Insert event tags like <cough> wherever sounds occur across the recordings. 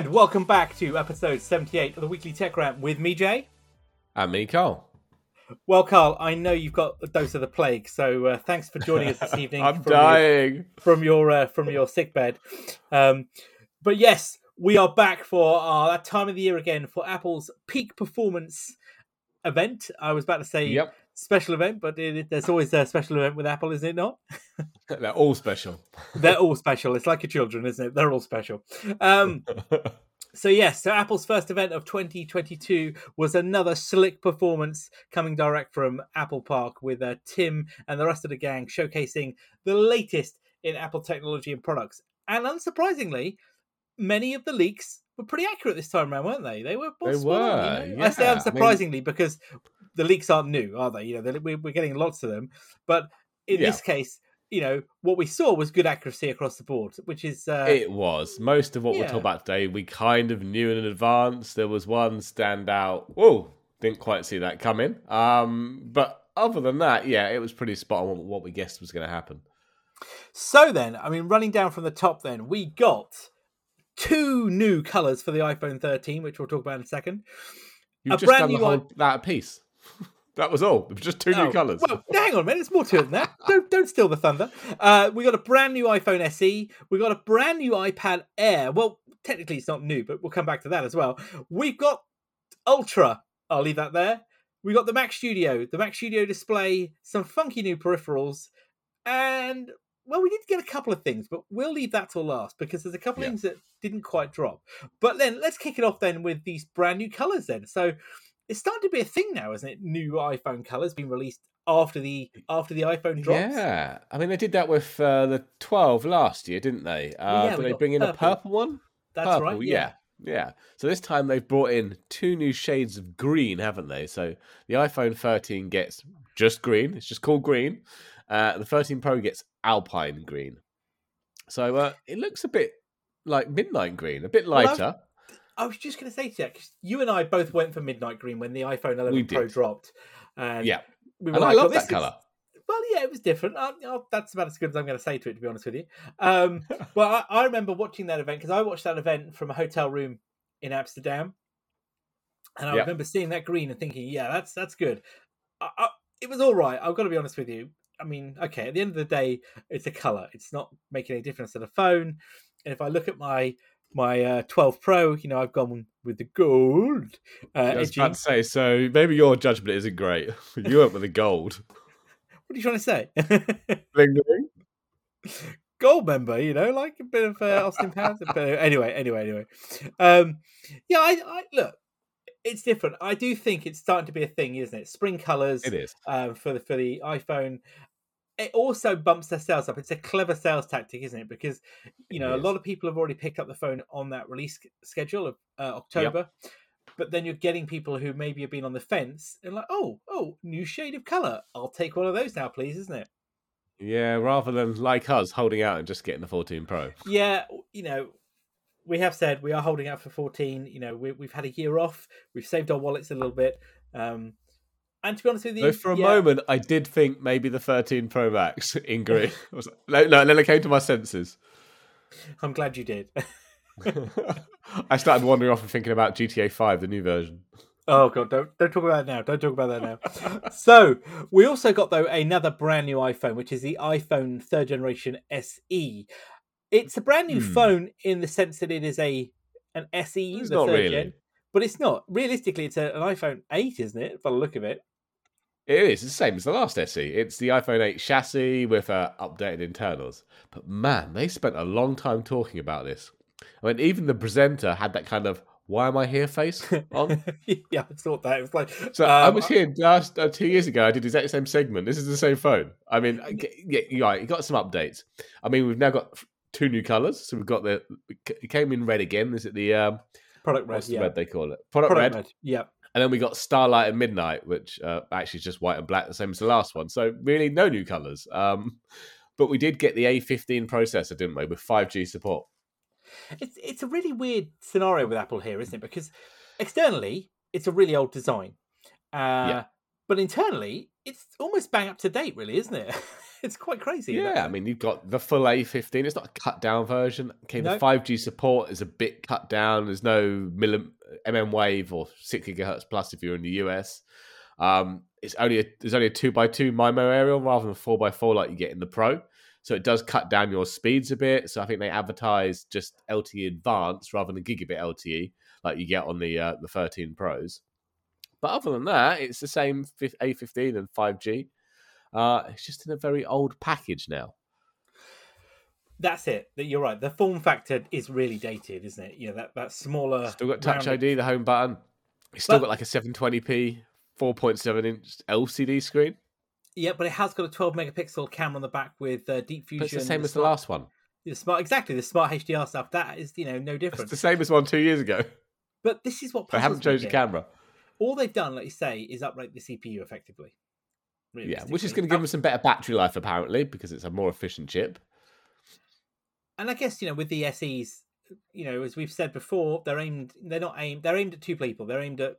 And welcome back to episode 78 of the Weekly Tech Rant with me, Jay. And me, Carl. Well, Carl, I know you've got a dose of the plague, so uh, thanks for joining us this <laughs> evening. I'm from dying. Your, from your uh, from your sick bed. Um, but yes, we are back for uh, that time of the year again for Apple's Peek Performance event. I was about to say Yep. Special event, but it, there's always a special event with Apple, isn't it not? <laughs> They're all special. They're all special. It's like your children, isn't it? They're all special. Um, <laughs> so yes, so Apple's first event of 2022 was another slick performance coming direct from Apple Park with uh, Tim and the rest of the gang showcasing the latest in Apple technology and products. And unsurprisingly, many of the leaks were pretty accurate this time around, weren't they? They were. They were, you know? I say yeah. I mean- unsurprisingly because the leaks aren't new, are they? You know, we're we're getting lots of them, but in Yeah. this case. You know what we saw was good accuracy across the board, which is uh, it was. Most of what we're Yeah. talking about today, we kind of knew in advance. There was one standout. Whoa, didn't quite see that coming. Um, but other than that, yeah, it was pretty spot on what we guessed was going to happen. So then, I mean, running down from the top, then we got two new colors for the iPhone 13, which we'll talk about in a second. You've A just brand done the new whole that piece. <laughs> that was all. It was just two Oh, new colours. Well, hang on a minute, there's more to it than that. <laughs> don't don't steal the thunder. Uh, we got a brand new iPhone SE. We got a brand new iPad Air. Well, technically it's not new, but we'll come back to that as well. We've got Ultra. I'll leave that there. We got the Mac Studio, the Mac Studio display, some funky new peripherals, and well, we did get a couple of things, but we'll leave that till last because there's a couple of Yeah. things that didn't quite drop. But then let's kick it off then with these brand new colors. Then, so it's starting to be a thing now, isn't it? New iPhone colors being released after the after the iPhone drops. Yeah, I mean they did that with uh, the 12 last year, didn't they? Uh, yeah, did they bring in a purple. purple one? That's purple, right. yeah. Yeah. So this time they've brought in two new shades of green, haven't they? So the iPhone 13 gets just green. It's just called green. Uh, the 13 Pro gets alpine green. So uh, it looks a bit like midnight green, a bit Well, lighter. I was just going to say to you, 'cause you and I both went for midnight green when the iPhone 11 We Pro dropped. And yeah. we were And I love "Oh, this that is- colour. Well, yeah, it was different. Uh, oh, that's about as good as I'm going to say to it, to be honest with you. Um, <laughs> well, I, I remember watching that event because I watched that event from a hotel room in Amsterdam, and I Yep. remember seeing that green and thinking, "Yeah, that's that's good." I, I, it was all right. I've got to be honest with you. I mean, okay, at the end of the day, it's a color. It's not making any difference to the phone. And if I look at my my uh, 12 Pro, you know, I've gone with the gold. Uh, I was edging. about to say, so maybe your judgment isn't great. <laughs> you went with the gold. <laughs> What are you trying to say? <laughs> Bling, bling. gold member, you know, like a bit of uh, Austin Powers. But anyway, anyway, anyway. Um, yeah, I, I look. It's different. I do think it's starting to be a thing, isn't it? Spring colors It is. um, for the for the iPhone. It also bumps their sales up. It's a clever sales tactic, isn't it? Because you know a lot of people have already picked up the phone on that release schedule of uh, October. But then you're getting people who maybe have been on the fence and like, oh, oh, new shade of color. I'll take one of those now, please, isn't it? Yeah, rather than like us holding out and just getting the 14 Pro. yeah, you know, we have said we are holding out for 14. You know, we, we've had a year off. We've saved our wallets a little bit. Um, and to be honest with you, Though for a yeah, moment, I did think maybe the 13 Pro Max in green. I <laughs> was like, no, no, then I came to my senses. I'm glad you did. <laughs> I started wandering off and thinking about GTA 5, the new version. oh god, don't don't talk about that now. Don't talk about that now. <laughs> so we also got though another brand new iPhone, which is the iPhone third generation SE. It's a brand new Hmm. phone in the sense that it is a an SE, It's the not third really. gen, but it's not. Realistically, it's a, an iPhone 8, isn't it? By the look of it. It is the same as the last SE. It's the iPhone 8 chassis with uh, updated internals. But man, they spent a long time talking about this. I mean, even the presenter had that kind of "Why am I here?" face <laughs> on. yeah, I thought that. It was like So I um, was here last uh, two years ago. I did the exact same segment. This is the same phone. I mean, yeah, right. Got some updates. I mean, we've now got two new colors. So we've got the it came in red again. Is it the um, product red. yeah. red they call it? Product, Product red. red. Yeah. And then we got Starlight and Midnight, which uh, actually is just white and black, the same as the last one. So really, no new colors. Um, but we did get the A15 processor, didn't we, with 5G support? It's it's a really weird scenario with Apple here, isn't it? Because externally, it's a really old design. Uh, Yeah. but internally, it's almost bang up to date, really, isn't it? <laughs> <laughs> it's quite crazy. Yeah, I mean, you've got the full A15. It's not a cut down version. Okay, the No. 5G support is a bit cut down. There's no millim- MM wave or 6 gigahertz plus if you're in the US. Um, it's only a, there's only a two by two MIMO aerial rather than four by four like you get in the Pro. So it does cut down your speeds a bit. So I think they advertise just LTE Advanced rather than gigabit LTE like you get on the uh, the 13 Pros. But other than that, it's the same A15 and 5G. Uh, it's just in a very old package now. That's it. That You're right. The form factor is really dated, isn't it? Yeah, that that smaller. Still got Touch rounded- ID, the home button. It's still But- got like a 720p, 4.7 inch LCD screen. Yeah, but it has got a 12 megapixel camera on the back with uh, deep fusion. But it's the same as the last one. The smart, exactly. The smart HDR stuff. That is, you know, no different. It's the same as one two years ago. But this is what I haven't changed the camera. All they've done, like you say, is uprate the CPU effectively. Yeah, which is going to give them some better battery life apparently because it's a more efficient chip. and I guess you know with the SEs, you know, as we've said before, they're aimed. They're not aimed. They're aimed at two people. They're aimed at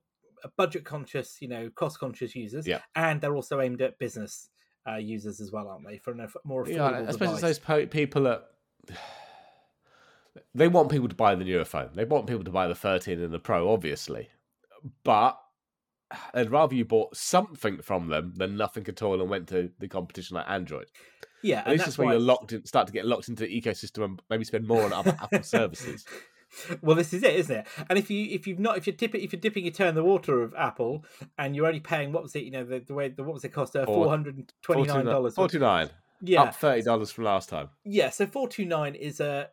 budget conscious, you know, cost conscious users, Yeah. and they're also aimed at business uh, users as well, aren't they? For a more affordable Yeah, I suppose device. it's those po- people that <sighs> they want people to buy the newer phone. They want people to buy the 13 and the Pro, obviously, but they'd rather you bought something from them than nothing at all and went to the competition like Android. yeah, At and least that's it's where you're locked in, start to get locked into the ecosystem and maybe spend more on other Apple <laughs> services. well, this is it, isn't it? And if you if you've not if you're dipping if you're dipping your toe in the water of Apple and you're only paying what was it? You know the, the way the, what was it cost? Uh, Four- hundred and twenty nine dollars. 49 Yeah, up $30 from last time. yeah. So four two nine is a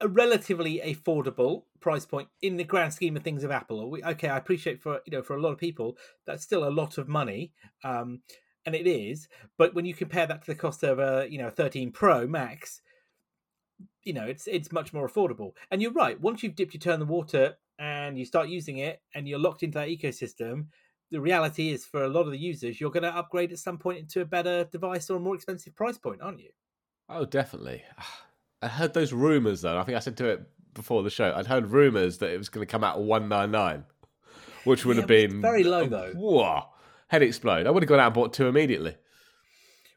a relatively affordable price point in the grand scheme of things of Apple. We, okay, I appreciate for you know for a lot of people that's still a lot of money, um, and it is. But when you compare that to the cost of a you know 13 Pro Max, you know it's it's much more affordable. And you're right. Once you've dipped your toe in the water and you start using it, and you're locked into that ecosystem. The reality is, for a lot of the users, you're going to upgrade at some point into a better device or a more expensive price point, aren't you? Oh, definitely. I heard those rumors though. I think I said to it before the show. I'd heard rumors that it was going to come out at one nine nine, which would Yeah, have been very low, though. Whoa, head explode. I would have gone out and bought two immediately.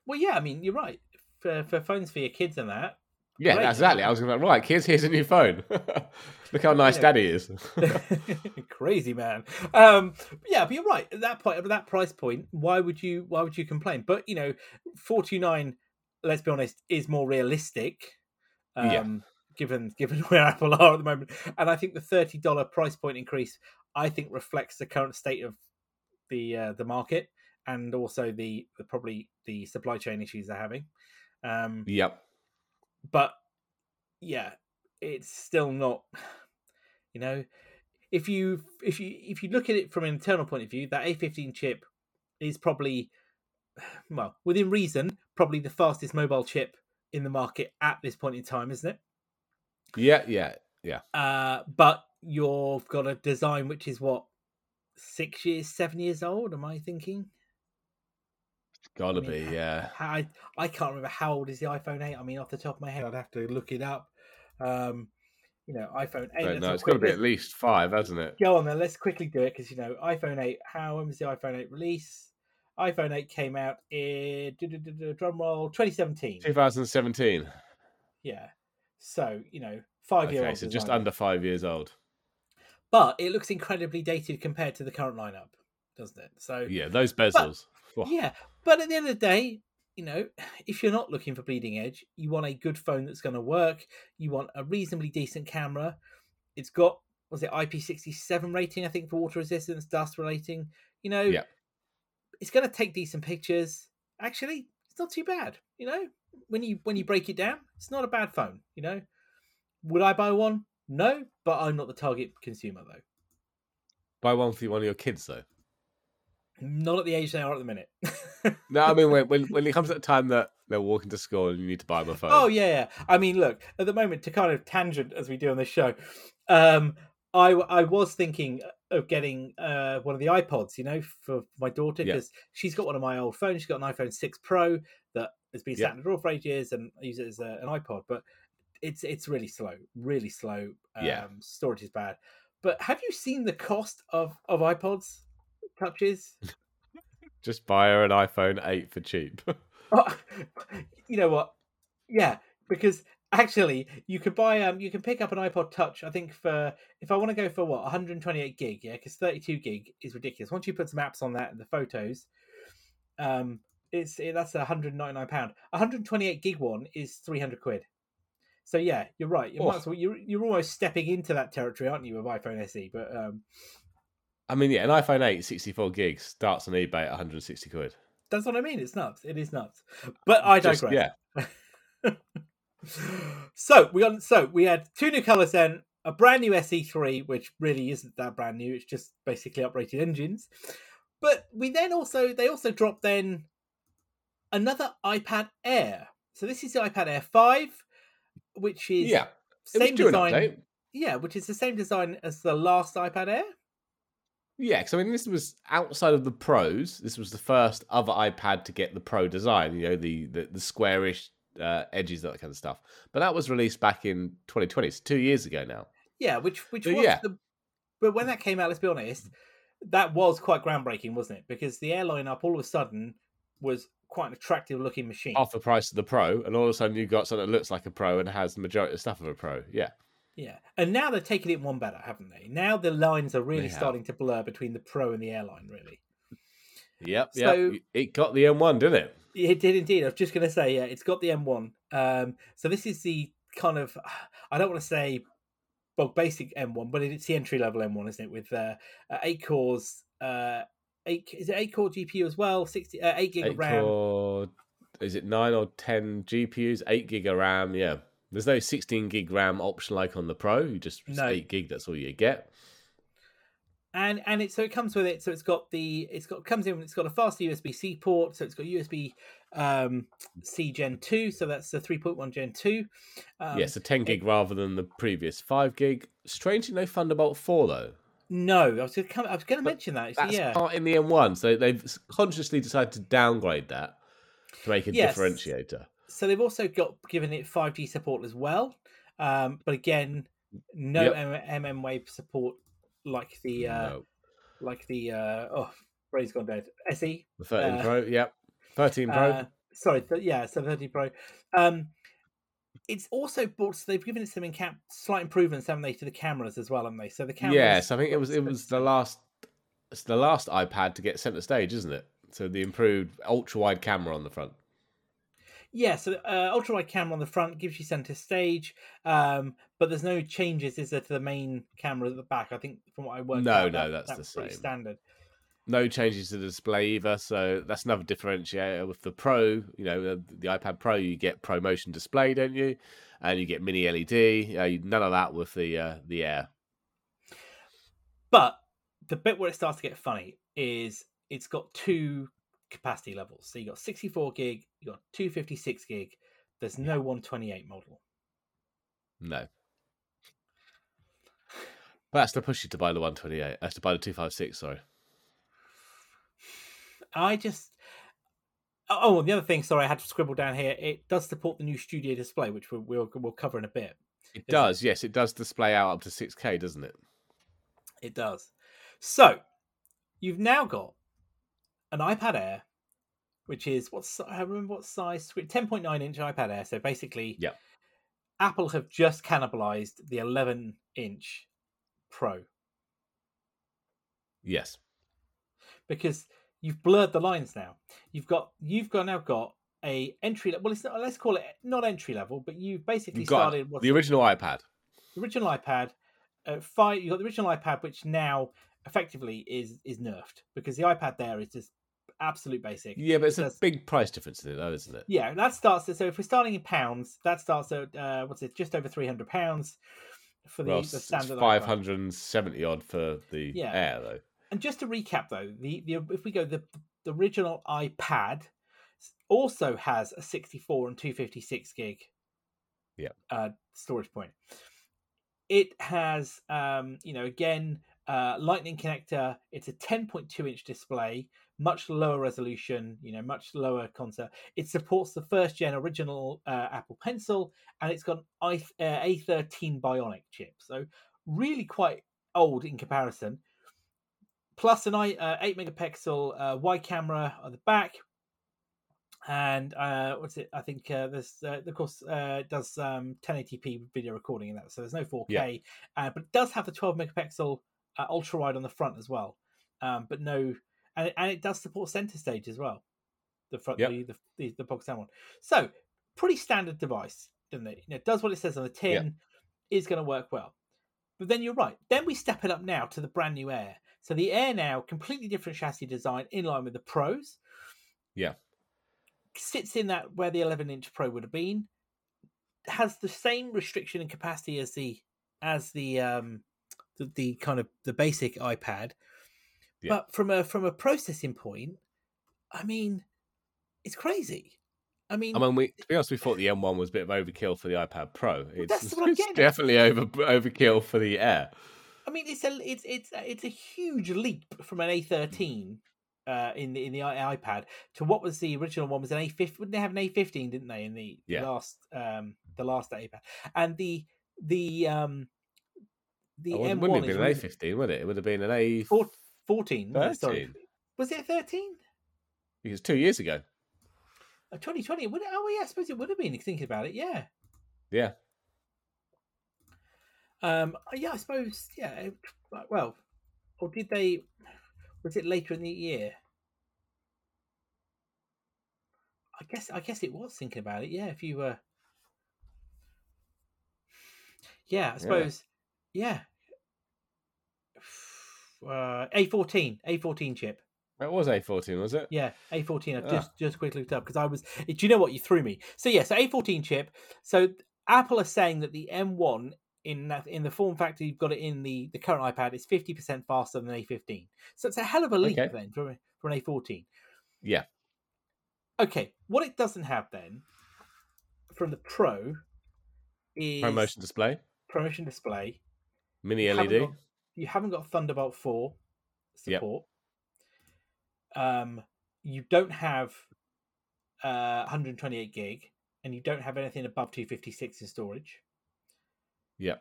Well, yeah, I mean, you're right. For for phones for your kids and that, Yeah, Great. exactly. I was going to right, kids. Here's a new phone. <laughs> Look how nice Yeah. Daddy is. <laughs> crazy man. Um, yeah, but you're right. At that point, at that price point, why would you why would you complain? But you know, four two nine. Let's be honest, is more realistic. Um, Yeah. Given <laughs> given where Apple are at the moment, and I think the thirty dollar price point increase, I think reflects the current state of the uh, the market and also the, the probably the supply chain issues they're having. Um, yep. but yeah it's still not <sighs> you know if you if you if you look at it from an internal point of view that a15 chip is probably <sighs> well within reason probably the fastest mobile chip in the market at this point in time isn't it Yeah, yeah, yeah. uh but you've got a design which is what six years seven years old am i thinking Gotta I mean, be. Yeah. How, I, I can't remember how old is the iPhone 8. I mean, off the top of my head, I'd have to look it up. Um, you know, iPhone 8. Don't let's know. have It's got to be at least five, hasn't it? Go on then, let's quickly do it because, you know, iPhone 8, how, when was the iPhone 8 release? iPhone 8 came out in, du- du- du- du- drum roll, 2017. 2017. Yeah. So, you know, five year Okay, so just under five years old. But it looks incredibly dated compared to the current lineup, doesn't it? So, Yeah, those bezels. Whoa. Yeah, but at the end of the day, you know, if you're not looking for bleeding edge, you want a good phone that's going to work. You want a reasonably decent camera. It's got was it IP67 rating, I think, for water resistance, dust rating. You know, Yeah. It's going to take decent pictures. Actually, it's not too bad. You know, when you when you break it down, it's not a bad phone. You know, would I buy one? No, but I'm not the target consumer though. Buy one for one of your kids, though. Not at the age they are at the minute. <laughs> No, I mean when when when it comes to the time that they're walking to school and you need to buy them a phone. Oh yeah, yeah. I mean, look at the moment to kind of tangent as we do on this show. Um, I I was thinking of getting uh, one of the iPods, you know, for my daughter Yeah. because she's got one of my old phones. She's got an iPhone six Pro that has been Yeah. sat in the drawer for ages, and I use it as a, an iPod. But it's it's really slow, really slow. Um, Yeah. storage is bad. But have you seen the cost of of iPods touches? <laughs> Just buy her an iPhone 8 for cheap. Oh, <laughs> you know what? Yeah, because actually you could buy um you can pick up an iPod Touch. I think for if I want to go for what 128 gig, yeah, because 32 gig is ridiculous. Once you put some apps on that and the photos, um, it's it, that's 199 pound. 128 gig one is 300 quid. So yeah, you're right. You Oh. well, you're you're almost stepping into that territory, aren't you, with iPhone SE? But um, I mean, yeah, an iPhone 8 64 gigs starts on eBay at 160 quid. that's what I mean. It's nuts. It is nuts. But I Just- yeah. <laughs> so we got so we had two new colors then a brand new SE3 which really isn't that brand new it's just basically upgraded engines but we then also they also dropped then another iPad Air so this is the iPad Air 5 which is Yeah. Same design yeah which is the same design as the last iPad Air Yeah, because I mean, this was outside of the pros. This was the first other iPad to get the pro design. You know, the the, the squarish uh, edges, that kind of stuff. But that was released back in 2020, it's two years ago now. yeah which which So, was yeah. the but when that came out let's be honest that was quite groundbreaking wasn't it because the airline up all of a sudden was quite an attractive looking machine Half the price of the pro, and all of a sudden you've got something that looks like a pro and has the majority of the stuff of a pro. Yeah, Yeah, and now they're taking it one better, haven't they? Now the lines are really starting to blur between the Pro and the airline. Really, yep, So- yep. It got the M1, didn't it? It did indeed. I was just going to say, yeah, it's got the M1. Um, so this is the kind of I don't want to say bog basic M1, but it's the entry level M1, isn't it? With uh, uh, eight cores, uh, eight is it eight core GPU as well? Sixty uh, eight gig Eight of RAM. core, is it nine or ten GPUs? Eight gig of RAM. Yeah, there's no 16 gig RAM option like on the Pro. You just No. eight gig. That's all you get. And and it so it comes with it so it's got the it's got comes in it's got a faster usb c port so it's got usb um c gen 2 so that's the 3.1 gen 2 um, yeah, so 10 gig rather than the previous five gig. Strangely, no Thunderbolt 4 though. no i was gonna come i was gonna But mention that actually, yeah part in the M1. So they've consciously decided to downgrade that to make a Yes. differentiator. so they've also got given it 5g support as well um but again no Yep. M- mm wave support like the uh No, like the uh oh brain's gone dead se the 13 uh, Pro. Yep. 13 Pro. Uh, sorry, th- yeah, so 30 Pro. Um, it's also brought. So they've given it some incap- slight improvements, haven't they, to the cameras as well, haven't they? So the cameras. yes, I think it was it was the last it's the last iPad to get center stage, isn't it? So the improved ultra wide camera on the front. Yeah, so uh, ultra wide camera on the front gives you center stage, um, but there's no changes, is there, to the main camera at the back? I think from what I worked No, out, no, that- that's that the same. standard. No changes to the display either, so that's another differentiator with the Pro. You know, the, the iPad Pro, you get Pro Motion display, don't you? And you get mini LED. Uh, none of that with the uh, the Air. But the bit where it starts to get funny is it's got two capacity levels. So you got 64 gig, you got 256 gig. There's no 128 model. No. But that's to push you to buy the 128. That's uh, to buy the 256, sorry. I just. Oh, oh, and the other thing, sorry, I had to scribble down here. It does support the new Studio Display, which we'll we'll, we'll cover in a bit. It Is it? does, yes. It does display out up to 6K, doesn't it? It does. So, you've now got an iPad Air, which is what's I remember what size screen, ten point nine inch iPad Air. So basically, yeah, Apple have just cannibalized the eleven inch Pro Yes. because you've blurred the lines now. You've got you've got now got a entry level. Well, it's not. Let's call it not entry level, but you've basically started what's the original iPad. the original iPad. Uh, five. You got the original iPad, which now effectively is is nerfed because the iPad there is just absolute basic. Yeah, but it's a big price difference in it, though, isn't it? Yeah, that starts. At, so if we're starting in pounds, that starts at uh, what's it? Just over three hundred pounds for the, Well, the standard. 570 odd for the Yeah. Air, though. And just to recap, though, the, the if we go the the original iPad also has a sixty four and two fifty six gig. Yeah. Uh, storage point. It has, um, you know, again, uh, Lightning connector. It's a ten point two inch display, much lower resolution. You know, much lower concept. It supports the first gen original uh, Apple Pencil, and it's got an i uh, A13 Bionic chip. So really quite old in comparison plus an i uh, eight megapixel uh, wide camera on the back, and uh, what's it? I think uh, there's uh, of course uh, does um, 1080p video recording in that, so there's no 4K, Yeah. uh, but it does have the 12 megapixel uh, ultra wide on the front as well, um, but no, and it, and it does support center stage as well, the front Yep. the, the the the box down one. So pretty standard device, doesn't it? You know, it does what it says on the tin, is going to work well. But then you're right. Then we step it up now to the brand new Air. So the Air now, completely different chassis design in line with the Pros. Yeah. Sits in that where the 11 inch Pro would have been. Has the same restriction and capacity as the as the um the, the kind of the basic iPad. Yeah. But from a from a processing point, I mean, it's crazy. I mean, I mean, we, to be honest, we thought the <sighs> M1 was a bit of overkill for the iPad Pro. Well, that's <laughs> what I'm getting definitely at. over overkill for the Air. I mean, it's a it's it's it's a huge leap from an A13 mm-hmm. uh, in the in the iPad to what was the original one was an A15. Wouldn't they have an A15? Didn't they in the yeah. last um the last iPad and the the um the M1 wouldn't have been an A15, would it? It would have been an A14. 14. wasn't it? Sorry. 13. Was it 13? Because two years ago. Uh, 2020. Would it, oh yeah, I suppose it would have been thinking about it. Yeah. Yeah. Um. Yeah, I suppose. Yeah. Well, or did they? Was it later in the year? I guess. I guess it was thinking about it. Yeah. If you were. Yeah, I suppose. Yeah. Uh, A14, A14 chip. It was A14, was it? Yeah, A14. I Ah. just just quickly looked up because I was. Do you know what you threw me? So yeah, so A14 chip. So Apple are saying that the M1 in that in the form factor you've got it in the the current iPad is 50% faster than A15. So it's a hell of a leap Okay. then for for an A14. Yeah. Okay, what it doesn't have then from the Pro is Promotion display, promotion display. mini LED. got- you haven't got Thunderbolt 4 Yep. support. Um, you don't have uh, 128 gig, and you don't have anything above 256 in storage. Yeah.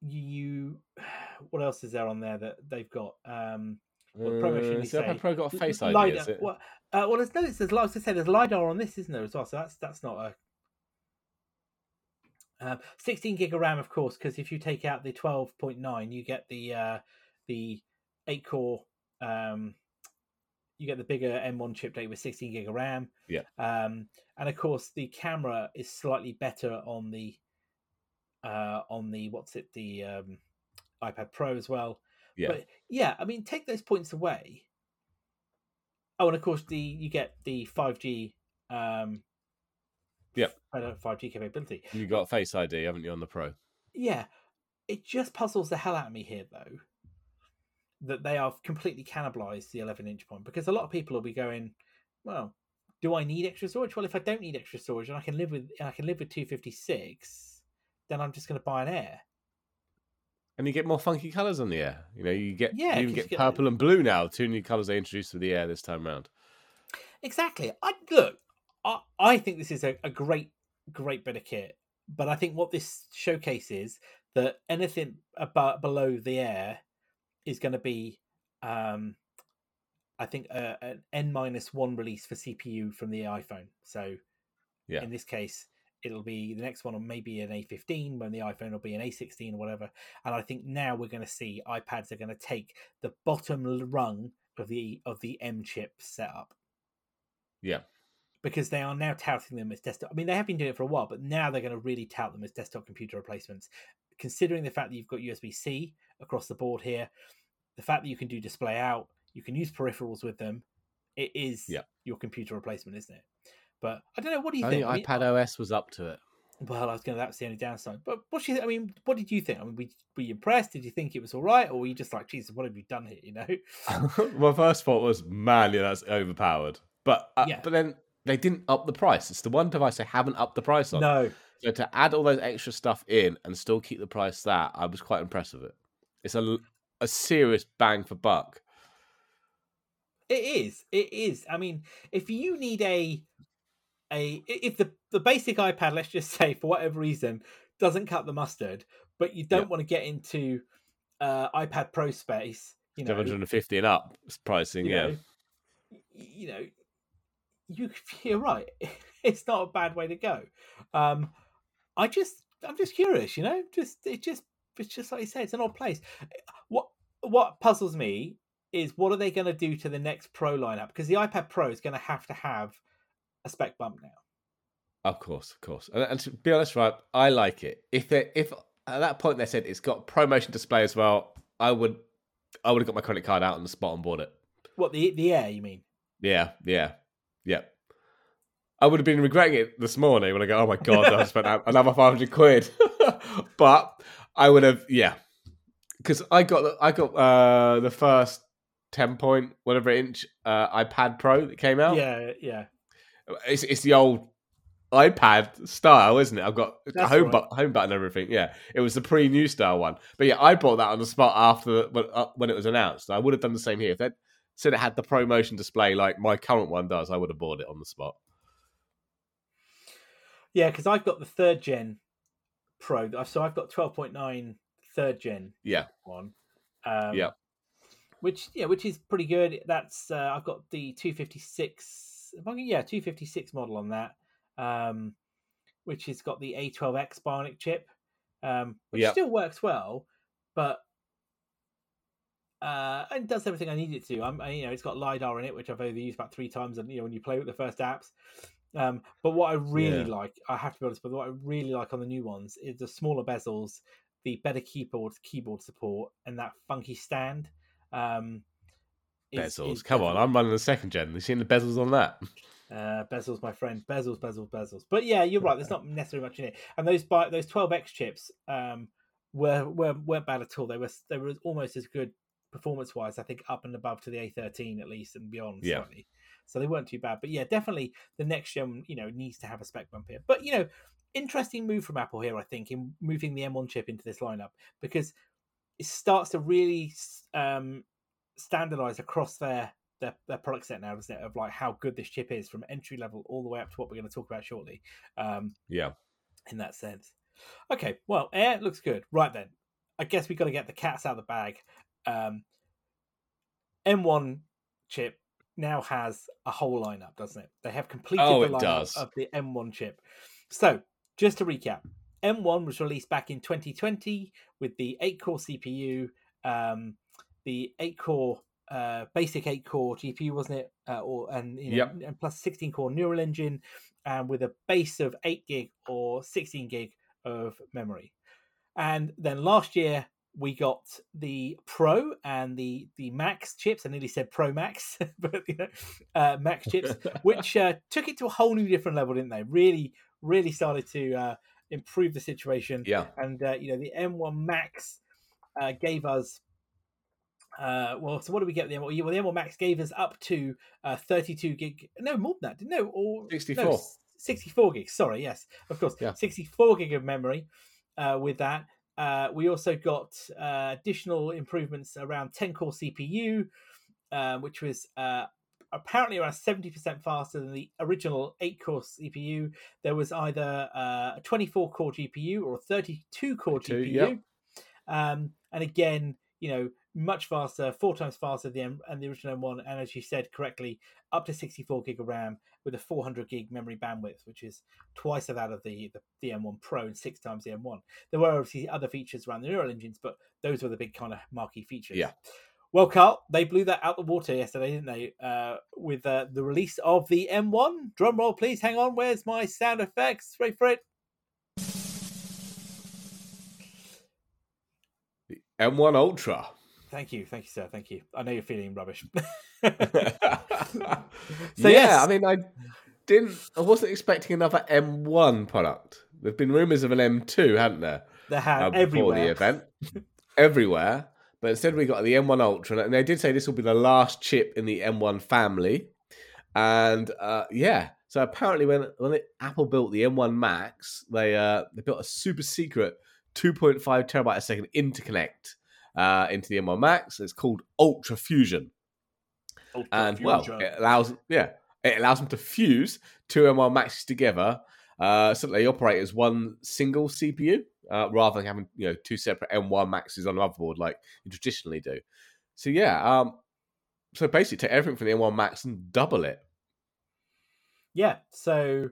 You, <sighs> what else is there on there that they've got? Um, Well, promotion, Uh, so say. Pro got a Face ID, lidar- is it? What, uh, well, there's no. There's, like I say, there's lidar on this, isn't there as well? So that's that's not a. Um, 16 gig of RAM, of course, because if you take out the 12.9, you get the uh, the eight core. Um, you get the bigger M1 chip date with 16 gig of RAM. Yeah. Um, and of course, the camera is slightly better on the uh, on the what's it the um, iPad Pro as well. Yeah. But yeah, I mean, take those points away. Oh, and of course, the you get the 5G. Um, Yep. I don't 5G capability. You got Face ID, haven't you, on the Pro? Yeah, it just puzzles the hell out of me here, though, that they have completely cannibalized the 11 inch point because a lot of people will be going, well, do I need extra storage? Well, if I don't need extra storage and I can live with I can live with 256, then I'm just going to buy an Air. And you get more funky colours on the Air. You know, you get Yeah, you get you get- purple and blue now. Two new colours they introduced for the Air this time round. Exactly. I look. I, I think this is a, a great, great bit of kit. But I think what this showcases that anything about below the air is going to be, um, I think, uh, an N minus one release for CPU from the iPhone. So, Yeah. in this case, it'll be the next one, or maybe an A15 when the iPhone will be an A16 or whatever. And I think now we're going to see iPads are going to take the bottom rung of the of the M chip setup Yeah. Because they are now touting them as desktop. I mean, they have been doing it for a while, but now they're going to really tout them as desktop computer replacements. Considering the fact that you've got USB C across the board here, the fact that you can do display out, you can use peripherals with them, it is Yeah. your computer replacement, isn't it? But I don't know. What do you Only think? I mean, iPad OS was up to it. well, I was going to. That's the only downside. But what you? I mean, what did you think? I mean, were, were you impressed? Did you think it was all right, or were you just like, Jesus, what have you done here? You know? <laughs> My first thought was, man, yeah, that's overpowered. But uh, Yeah. but then they didn't up the price. It's the one device they haven't upped the price on. No, So to add all those extra stuff in and still keep the price that, I was quite impressed with it. It's a a serious bang for buck. It is. It is. I mean, if you need a a if the the basic iPad, let's just <laughs> say for whatever reason, doesn't cut the mustard, but you don't Yeah. want to get into uh, iPad Pro space, you know, 750 and up pricing, you yeah. know, you know, you <laughs> you're right. <laughs> It's not a bad way to go. Um, I just I'm just curious, you know, just it just it's just like you say, it's an odd place. What what puzzles me is what are they going to do to the next Pro lineup? Because the iPad Pro is going to have to have a spec bump now. Of course, of course. And, and to be honest, right, I like it. If they if at that point they said it's got promotion display as well, I would I would have got my credit card out on the spot and bought it. What the the Air? You mean? Yeah, yeah, yeah. I would have been regretting it this morning when I go, oh my god, I spent another five hundred quid. <laughs> but I would have, yeah, because I got the- I got uh, the first ten point whatever inch uh, iPad Pro that came out. Yeah, yeah. it's it's the old iPad style, isn't it? I've got That's home right. button, home button, and everything. Yeah, it was the pre-new style one. But yeah, I bought that on the spot after when, uh, when it was announced. I would have done the same here if said it had the promotion display like my current one does. I would have bought it on the spot. Yeah, because I've got the third gen Pro. So I've got 12.9 third gen Yeah, one. Um, Yeah. Which yeah, which is pretty good. That's uh, I've got the 256. if I can- Yeah, 256 model on that, um, which has got the A12X Bionic chip, um, which Yep. still works well, but uh, and does everything I need it to. I'm, I, you know, it's got lidar in it, which I've only used about three times, and you know, when you play with the first apps. Um, but what I really Yeah. like, I have to be honest, but what I really like on the new ones is the smaller bezels, the better keyboard keyboard support, and that funky stand. Um, is- bezels. is Come on, I'm running the second gen. You seen the bezels on that? uh, bezels, my friend. Bezels, bezels, bezels. But yeah, you're right. There's <laughs> not necessarily much in it. And those those 12x chips um, were, were weren't bad at all. They were they were almost as good performance wise. I think up and above to the A13 at least and beyond Yeah. slightly. So they weren't too bad. But yeah, definitely the next gen you know needs to have a spec bump here. But you know, interesting move from Apple here. I think in moving the M1 chip into this lineup because it starts to really um, standardize across their their, their product set now, doesn't it? Of like how good this chip is from entry level all the way up to what we're going to talk about shortly. Um, Yeah. in that sense. Okay, well, air looks good. Right then, I guess we got to get the cats out of the bag. Um, M1 chip now has a whole lineup, doesn't it? They have completed Oh, the lineup does. of the M1 chip. So, just to recap, M1 was released back in 2020 with the 8 core CPU, um, the 8 core uh, basic 8 core GPU, wasn't it? Uh, or and you know, Yep. and plus 16 core neural engine, and with a base of 8 gig or 16 gig of memory. And then last year we got the Pro and the the Max chips. I nearly said Pro Max, <laughs> but you know, uh, Max chips, which <laughs> uh, took it to a whole new different level, didn't they? Really, really started to uh, improve the situation. yeah, And uh, you know, the M1 Max uh, gave us. Uh, well, so what did we get? The M1, well, the M1 Max gave us up to uh, 32 gig. No, more than that, didn't no, or no, 64. s- 64 gigs. Sorry, yes, of course, Yeah. 64 gig of memory. Uh, with that, uh, we also got uh, additional improvements around 10 core CPU, uh, which was uh, apparently around 70% faster than the original 8 core CPU. There was either uh, a 24 core GPU or a 32 core GPU. yep. Um, and again, you know, much faster, four times faster than the, M- the original M1. And as you said correctly, up to 64 gig of RAM with a 400 gig memory bandwidth, which is twice of that of the, the, the M1 Pro and six times the M1. There were obviously other features around the neural engines, but those were the big kind of marquee features. Yeah. Well, Carl, they blew that out the water yesterday, didn't they? Uh, with uh, the release of the M1. Drum roll, please. Hang on. Where's my sound effects? Wait for it. The M1 Ultra. Thank you, thank you, sir. Thank you. I know you're feeling rubbish. <laughs> <laughs> so yeah, yes. I mean, I didn't, I wasn't expecting another M1 product. There've been rumours of an M2, hadn't there? they uh, before everywhere. the event, <laughs> everywhere. But instead, we got the M1 Ultra, and they did say this will be the last chip in the M1 family. And uh, yeah, so apparently, when when it, Apple built the M1 Max, they uh, they built a super secret 2.5 terabyte a second interconnect uh, into the M1 Max. It's called Ultra Fusion Ultra and well, Fusion. it allows yeah, it allows them to fuse two M1 Maxes together, uh, so they operate as one single CPU uh, rather than having you know two separate M1 Maxes on the motherboard like you traditionally do. So yeah, um, so basically take everything from the M1 Max and double it. Yeah, so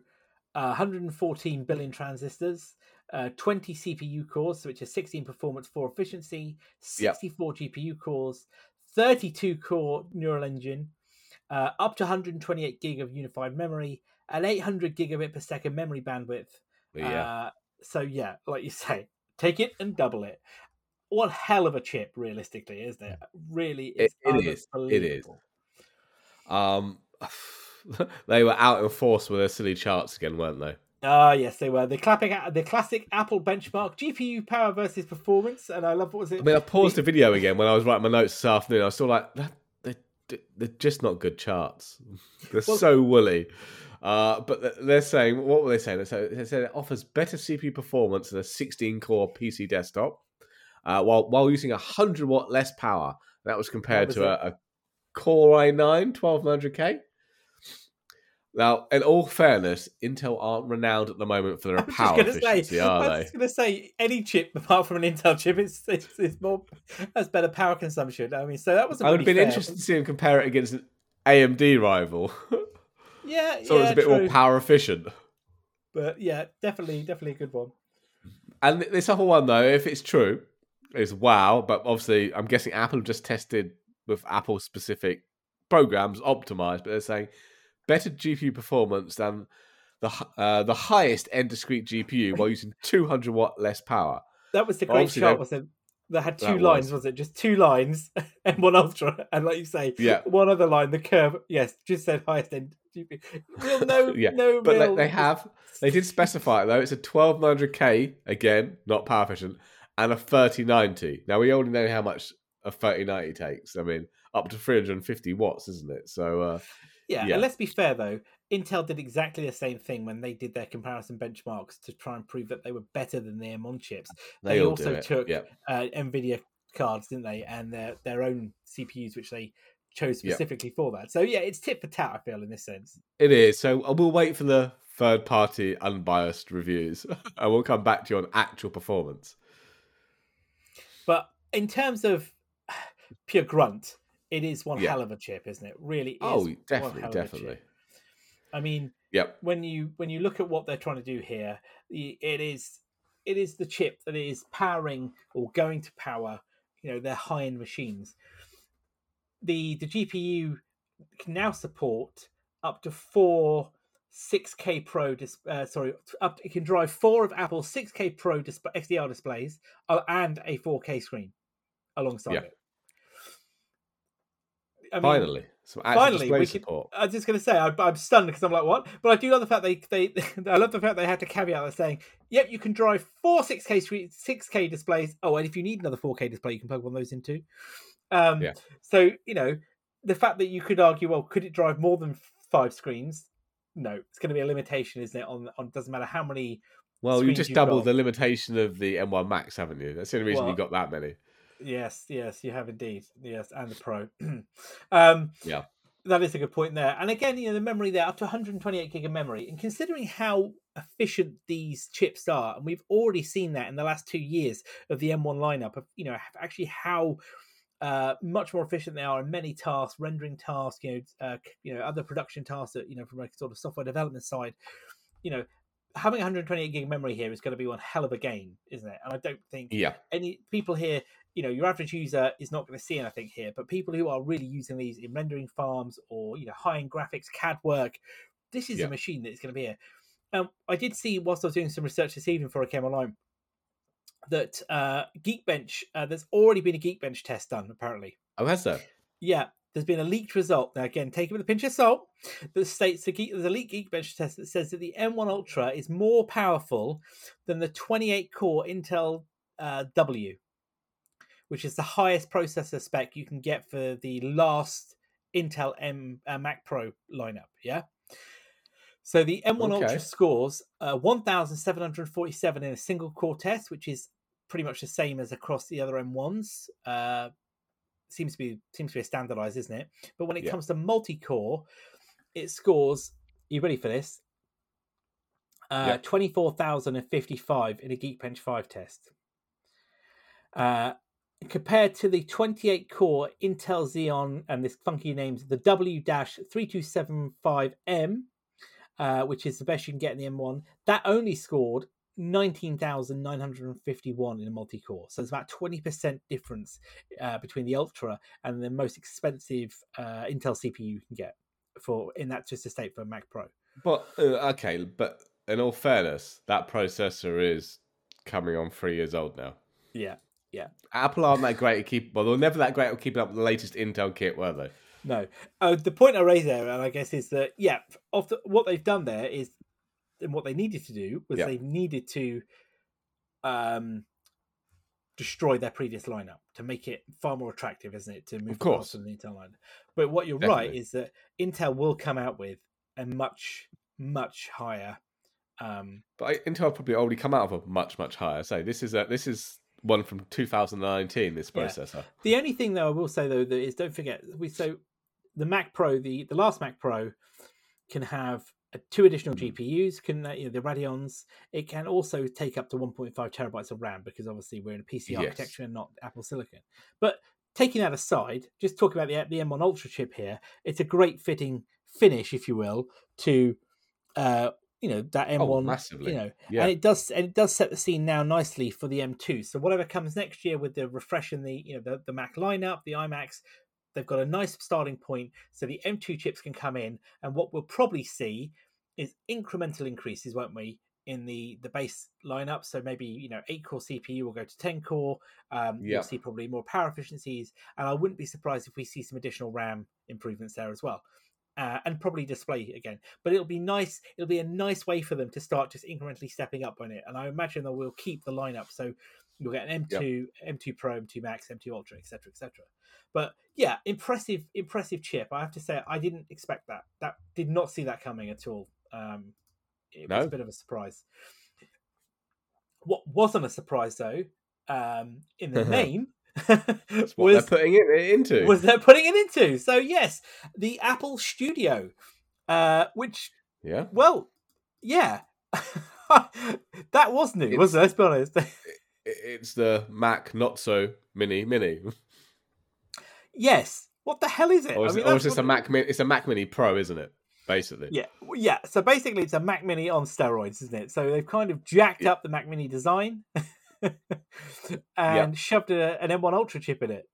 uh, 114 billion transistors, uh, 20 CPU cores, which is 16 performance, 4 efficiency, 64 yep. GPU cores, 32 core neural engine, uh, up to 128 gig of unified memory, and 800 gigabit per second memory bandwidth. Yeah. Uh, so yeah, like you say, take it and double it. What hell of a chip, realistically, isn't it? Really, it, it is. It is. Um, <laughs> they were out in force with their silly charts again, weren't they? Ah, uh, yes, they were. The clapping, the classic Apple benchmark, GPU power versus performance, and I love what was it? I mean, I paused the, video again when I was writing my notes this afternoon. I was still like, they're, they're just not good charts. <laughs> They're well, so woolly. Uh, but they're saying, what were they saying? They said it offers better CPU performance than a 16 core PC desktop, uh, while while using 100 watt less power. That was compared was to a, a, Core i9 1200K. Now, in all fairness, Intel aren't renowned at the moment for their power efficiency, say, are they? I was going to say any chip apart from an Intel chip, it's, it's, it's more has better power consumption. I mean, so that was. I would have been fair. interested to see him compare it against an AMD rival. Yeah, <laughs> so yeah, it's a bit true. more power efficient. But yeah, definitely, definitely a good one. And this other one though, if it's true, is wow. But obviously, I'm guessing Apple just tested with Apple specific programs optimized, but they're saying better GPU performance than the uh, the highest end discrete GPU while using 200 watt less power. That was the great Obviously, chart, was it? That had two that lines, was. was. it? Just two lines <laughs> and one ultra, and like you say, yeah, one other line. The curve, yes, just said highest end GPU. Real no, <laughs> yeah, no, but real... they have. They did specify it though. It's a 1200K again, not power efficient, and a 3090. Now we only know how much a 3090 takes. I mean, up to 350 watts, isn't it? So uh, yeah, yeah. And let's be fair though. Intel did exactly the same thing when they did their comparison benchmarks to try and prove that they were better than the M1 chips. They, they also took yep. uh, Nvidia cards, didn't they, and their their own CPUs, which they chose specifically yep. for that. So yeah, it's tit for tat. I feel in this sense. It is. So uh, we'll wait for the third party unbiased reviews, <laughs> and we'll come back to you on actual performance. But in terms of <sighs> pure grunt, it is one yeah. hell of a chip, isn't it? Really Oh, definitely, definitely. I mean, yep. when you when you look at what they're trying to do here, it is it is the chip that is powering or going to power, you know, their high end machines. The the GPU can now support up to four 6K Pro, dis- uh, sorry, up it can drive four of Apple's 6K Pro disp- XDR displays uh, and a 4K screen alongside yeah. it. I mean, finally, some finally, we support. I was just going to say, I, am stunned because I'm like, what? But I do love the fact they, they, <laughs> I love the fact they had to caveat that saying, yep, you can drive four 6K 6K displays. Oh, and if you need another 4K display, you can plug one of those into. Um, yeah. So you know, the fact that you could argue, well, could it drive more than five screens? No, it's going to be a limitation, isn't it? On on doesn't matter how many. Well, you just doubled the limitation of the M1 Max, haven't you? That's the only reason well, you got that many. Yes, yes, you have indeed. Yes, and the Pro. <clears throat> um, yeah, that is a good point there. And again, you know, the memory there up to 128 gig of memory, and considering how efficient these chips are, and we've already seen that in the last two years of the M1 lineup, of you know, actually how uh, much more efficient they are in many tasks, rendering tasks, you know, uh, you know, other production tasks that you know from a sort of software development side. You know, having 128 gig memory here is going to be one hell of a gain, isn't it? And I don't think yeah. any people here you know your average user is not going to see anything here but people who are really using these in rendering farms or you know high end graphics cad work this is yeah. a machine that is going to be here um, i did see whilst i was doing some research this evening before i came online that uh, geekbench uh, there's already been a geekbench test done apparently oh has there yeah there's been a leaked result now again take it with a pinch of salt that states the geek, there's a leaked geekbench test that says that the m1 ultra is more powerful than the 28 core intel uh, w which is the highest processor spec you can get for the last Intel M uh, Mac Pro lineup. Yeah. So the M1 okay. Ultra scores uh, 1,747 in a single core test, which is pretty much the same as across the other M1s. Seems to be seems to be a standardized, isn't it? But when it yeah. comes to multi-core, it scores. you ready for this? Uh, yeah. Twenty four thousand and fifty five in a Geekbench five test. Uh, compared to the 28 core Intel Xeon and this funky names, the W-3275M, uh, which is the best you can get in the M1, that only scored 19,951 in a multi core. So it's about 20% difference uh, between the Ultra and the most expensive uh, Intel CPU you can get for in that just a state for a Mac Pro. But uh, okay, but in all fairness, that processor is coming on three years old now. Yeah, yeah. Apple aren't that great at keep. Well, they're never that great at keeping up with the latest Intel kit, were they? No. Uh, the point I raise there, and I guess, is that yeah, of the, what they've done there is, and what they needed to do was Yeah. they needed to, um, destroy their previous lineup to make it far more attractive, isn't it? To move course. faster than the Intel lineup. But what you're right is that Intel will come out with a much much higher. Um, But I- Intel probably already come out of a much much higher. So this is a, this is one from 2019. This Yeah. processor. The only thing though I will say though that is don't forget we so the Mac Pro the the last Mac Pro can have two additional Mm. GPUs can uh, you know, the Radeons it can also take up to 1.5 terabytes of RAM because obviously we're in a PC Yes. architecture and not Apple Silicon but taking that aside just talking about the the M1 Ultra chip here it's a great fitting finish if you will to uh you know that M1 Oh, massively. you know Yeah. and it does and it does set the scene now nicely for the M2. So whatever comes next year with the refresh in the you know the, the Mac lineup, the iMacs, they've got a nice starting point. So the M2 chips can come in, and what we'll probably see is incremental increases, won't we? In the the base lineup, so maybe you know eight core CPU will go to ten core. Um, Yeah. You'll see probably more power efficiencies, and I wouldn't be surprised if we see some additional RAM improvements there as well. Uh, and probably display again. But it'll be nice. It'll be a nice way for them to start just incrementally stepping up on it. And I imagine they will keep the lineup. So you'll get an M2, M2 Pro, M2 Max, M2 Ultra, etc., etc. But yeah, impressive, impressive chip. I have to say, I didn't expect that. That did not see that coming at all. Um, it was a bit of a surprise. What wasn't a surprise though, um, in the <laughs> name, That's what was they're putting it into. was they're putting it into. So yes, the Apple Studio, uh, which yeah. well, yeah, <laughs> that was new, wasn't it? Let's be honest. <laughs> It's the Mac not so mini mini. yes. What the hell is it? Or is, I mean, it, or is this a Mac mini? It's a Mac Mini Pro, isn't it? Basically. Yeah, yeah. So basically, it's a Mac Mini on steroids, isn't it? So they've kind of jacked Yeah. up the Mac Mini design <laughs> and shoved a, an M1 Ultra chip in it.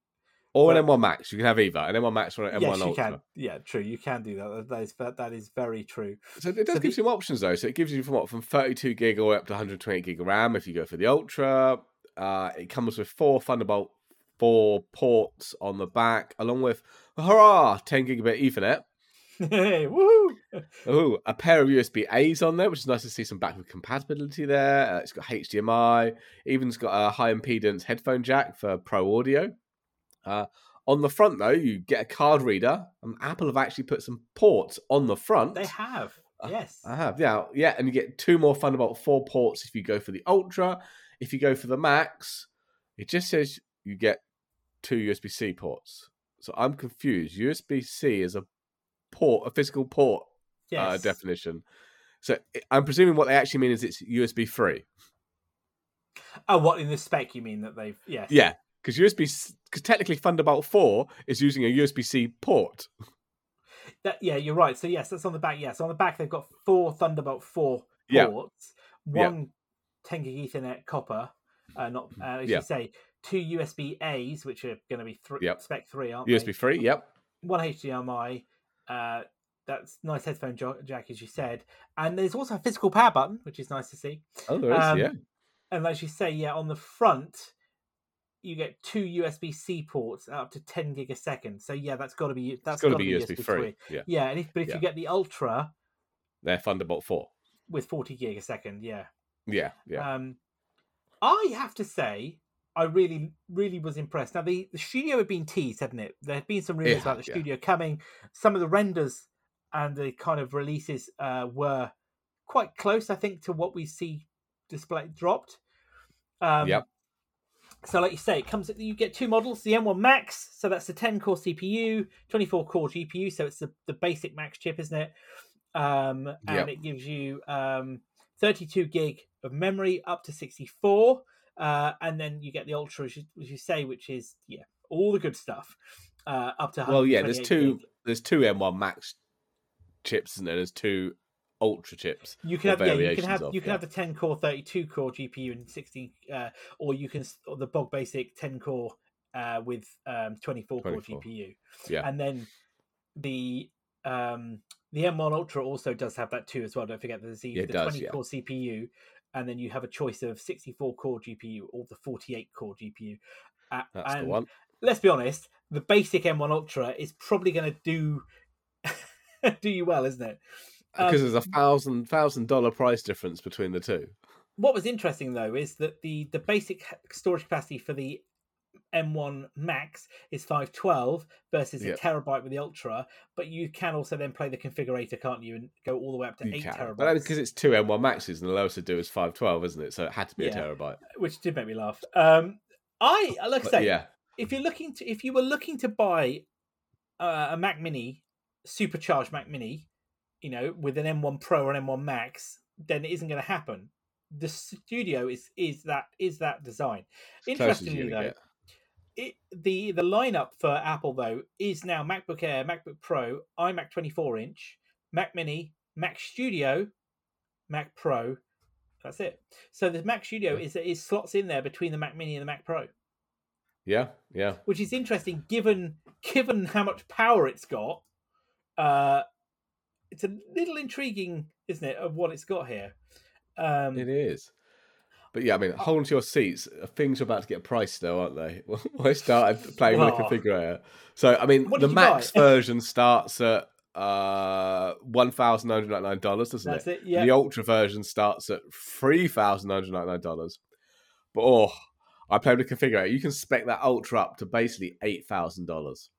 Or Well- an M1 Max. You can have either an M1 Max or an M1 yes, you can. Yeah, true. You can do that. That is that is very true. So it does So give the- you some options though. So it gives you from what from 32 gig way up to 128 gig of RAM if you go for the Ultra. Uh, it comes with four Thunderbolt four ports on the back, along with hurrah 10 gigabit Ethernet. Hey, woohoo! <laughs> Oh, a pair of USB A's on there, which is nice to see some backward compatibility there. Uh, it's got HDMI, even's got a high impedance headphone jack for pro audio. Uh, on the front, though, you get a card reader. And Apple have actually put some ports on the front. They have. Uh, Yes. I have, yeah, yeah, and you get two more Thunderbolt four ports if you go for the Ultra. If you go for the Max, it just says you get two USB C ports. So I'm confused. USB C is a port, a physical port yes. uh, definition. So I- I'm presuming what they actually mean is it's USB three. Oh, what in the spec you mean that they've? Yes. Yeah, because USB because technically Thunderbolt four is using a USB C port. That, yeah, you're right. So yes, that's on the back. Yes, on the back they've got four Thunderbolt four Yeah. ports, Yeah. one 10 gig Ethernet copper, uh, not uh, as Yeah. you say, two USB A's, which are going to be three Yep. spec three, aren't they? USB they? three. Yep. One HDMI. Uh, that's nice headphone jack, as you said, and there's also a physical power button, which is nice to see. Oh, there is. Um, yeah. And as you say, yeah, on the front, you get two USB C ports up to 10 gig a second. So yeah, that's got to be that's got to be USB three. Yeah. Yeah, and if, but if Yeah. you get the Ultra They're Thunderbolt four. with 40 gig a second, yeah. Yeah. Yeah. Um, I have to say, I really, really was impressed. Now, the, the studio had been teased, hadn't it? There had been some rumors about had, the yeah. studio coming. Some of the renders and the kind of releases uh, were quite close, I think, to what we see displayed dropped. Um, Yep. So, like you say, it comes. You get two models: the M1 Max, so that's the 10 core CPU, 24 core GPU, so it's the, the basic Max chip, isn't it? Um, and Yep. it gives you um, 32 gig of memory up to 64. uh, and then you get the Ultra, as you, as you say, which is yeah, all the good stuff. Uh, up to Well, yeah, there's two. gig. There's two M1 Max chips, isn't there? There's two Ultra chips. You can have yeah, you can have of, you can yeah. have the 10 core 32 core GPU and 16 uh, or you can or the bog basic 10 core uh, with um, 24 core GPU. Yeah. And then the um, the M1 Ultra also does have that too as well. Don't forget there's the, Yeah, it the does, 20 yeah. core CPU and then you have a choice of 64 core GPU or the 48 core GPU. Uh, That's and the one. let's be honest, the basic M1 Ultra is probably going to do <laughs> do you well, isn't it? Um, Because there's a thousand thousand dollar price difference between the two. what was interesting though is that the the basic storage capacity for the M1 Max is 512 versus Yep. a terabyte with the Ultra, but you can also then play the configurator, can't you, and go all the way up to You eight can, terabytes, but because it's two M1 Maxes and the lowest to do is five twelve, isn't it? So it had to be Yeah. a terabyte. which did make me laugh. Um, I like I say, yeah, if you're looking to, if you were looking to buy uh, a Mac Mini, supercharged Mac Mini, you know, with an M1 Pro or an M1 Max, then it isn't going to happen. The Studio is is that is that design. as close as you're Interestingly, though, it, the the lineup for Apple though is now MacBook Air, MacBook Pro, iMac 24 inch, Mac Mini, Mac Studio, Mac Pro. That's it. So the Mac Studio is is slots in there between the Mac Mini and the Mac Pro, Yeah, yeah. which is interesting given given how much power it's got. Uh, it's a little intriguing, isn't it, of what it's got here? Um, It is. But yeah, I mean, hold on to your seats. Things are about to get priced, though, aren't they? <laughs> I started playing with the configurator. So, I mean, the did you buy? max version starts at uh, $1,999, doesn't that's it? it. Yeah. The Ultra version starts at $3,999. But, oh, I played with the configurator. You can spec that Ultra up to basically $8,000.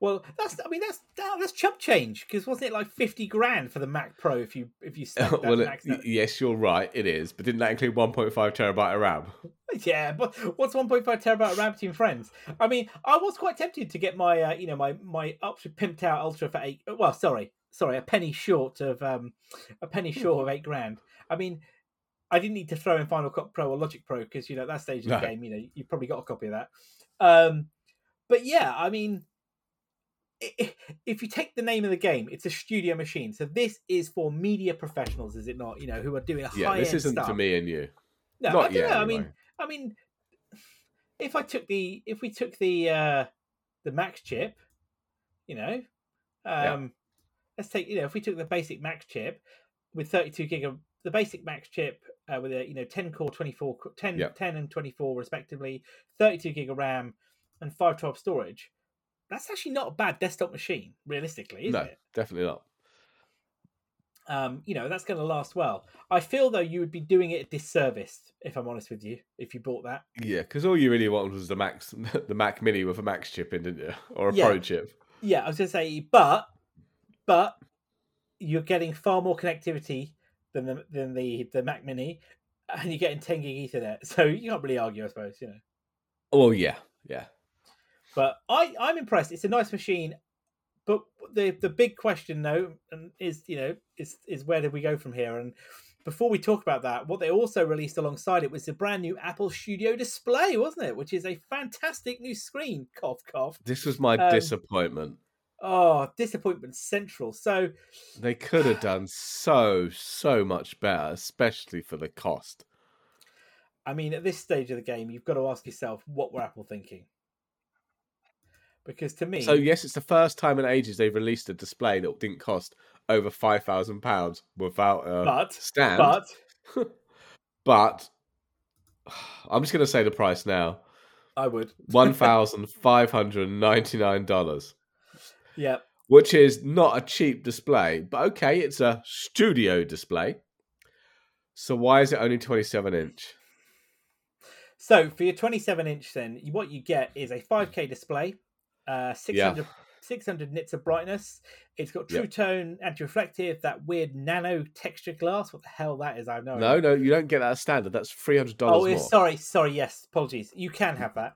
Well, that's I mean that's that's chump change because wasn't it like fifty grand for the Mac Pro if you if you <laughs> well, it- yes, you're right, it is. But didn't that include 1.5 terabyte of RAM? <laughs> Yeah, but what's one point five terabyte RAM between friends? I mean, I was quite tempted to get my uh, you know my my ultra pimped out ultra for eight. Well, sorry, sorry, a penny short of um a penny short of eight grand. I mean. I didn't need to throw in Final Cut Pro or Logic Pro because you know at that stage of the No. game, you know you've probably got a copy of that. Um, but yeah, I mean, if you take the name of the game, it's a studio machine. So this is for media professionals, is it not? You know, who are doing a Yeah, high this isn't stuff. for me and you. No, Not I don't yet. know. I mean, I mean, if I took the if we took the uh the Max chip, you know, um, Yeah. let's take you know if we took the basic Max chip with 32 gig of the basic Max chip uh, with a you know 10 core 24 10 Yeah. 10 and 24 respectively, 32 gig of RAM and 512 storage. That's actually not a bad desktop machine, realistically, is no, it? definitely not. um, you know, that's going to last well. I feel though you would be doing it a disservice, if I'm honest with you, if you bought that. Yeah, because all you really wanted was the Max, <laughs> the Mac Mini with a Max chip in, didn't you? Or a Yeah. Pro chip. Yeah, I was going to say, but but you're getting far more connectivity than the than the the Mac Mini, and you're getting 10 gig Ethernet, <laughs> so you can't really argue, I suppose. You know, Oh yeah, yeah. But I I'm impressed. It's a nice machine, but the the big question though is you know is is where do we go from here? And before we talk about that, what they also released alongside it was the brand new Apple Studio Display, wasn't it? Which is a fantastic new screen. Cough cough. This was my Um, disappointment. Oh, disappointment central. So They could have done so so much better, especially for the cost. I mean, at this stage of the game, you've got to ask yourself, what were Apple thinking? Because to me, So yes, it's the first time in ages they've released a display that didn't cost over five thousand pounds without a but stand. but <laughs> But <sighs> I'm just going to say the price now: I would, <laughs> one thousand five hundred ninety-nine dollars. Yep. which is not a cheap display, but okay, it's a studio display. So why is it only 27 inch? So for your 27 inch, then what you get is a 5K display, uh, 600, 600 nits of brightness. It's got True Yep. Tone, anti-reflective, that weird nano texture glass. What the hell that is? I have no. No, no, you don't get that as standard. That's $300 Oh, more. yeah, sorry, sorry. Yes, apologies. You can have that.